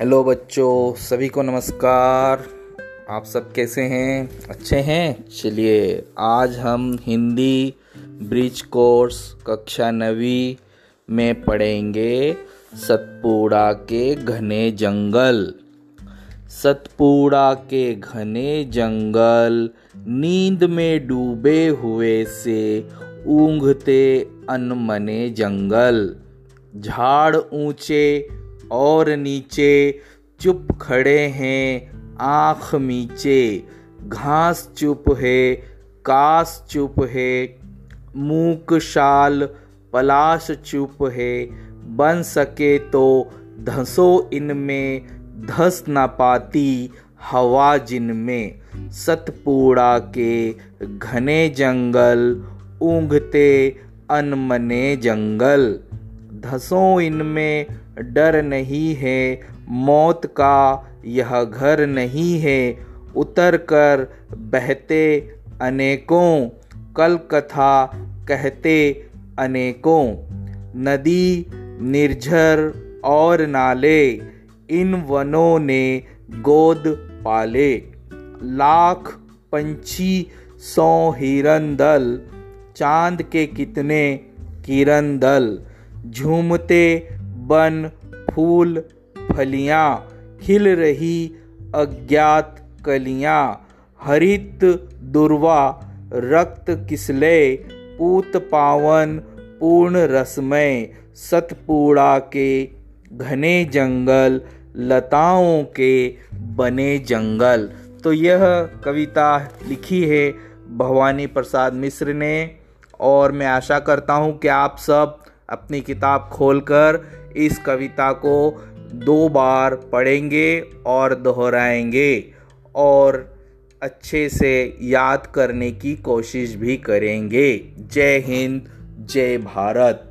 Hello बच्चों, सभी को नमस्कार। आप सब कैसे हैं? अच्छे हैं? चलिए, आज हम हिंदी ब्रिज कोर्स कक्षा नवी में पढ़ेंगे सतपुड़ा के घने जंगल। सतपुड़ा के घने जंगल नींद में डूबे हुए से ऊंघते अनमने जंगल। झाड़ ऊँचे और नीचे चुप खड़े हैं, आँख नीचे घास चुप है, कास चुप है, मूक शाल पलाश चुप है। बन सके तो धसो इनमें, धस न पाती हवा जिनमें। सतपूड़ा के घने जंगल, ऊँघते अनमने जंगल। धसों इनमें डर नहीं है, मौत का यह घर नहीं है। उतर कर बहते अनेकों कल कथा कहते अनेकों। नदी, निर्झर और नाले, इन वनों ने गोद पाले। लाख पंछी सौ हिरन दल, चाँद के कितने किरण दल। झूमते बन फूल फलियाँ, खिल रही अज्ञात कलियाँ। हरित दुर्वा, रक्त किसले, पूत पावन, पूर्ण रसमय, सतपूड़ा के घने जंगल, लताओं के बने जंगल। तो यह कविता लिखी है भवानी प्रसाद मिश्र ने, और मैं आशा करता हूँ कि आप सब अपनी किताब खोलकर इस कविता को दो बार पढ़ेंगे और दोहराएँगे और अच्छे से याद करने की कोशिश भी करेंगे। जय हिंद, जय भारत।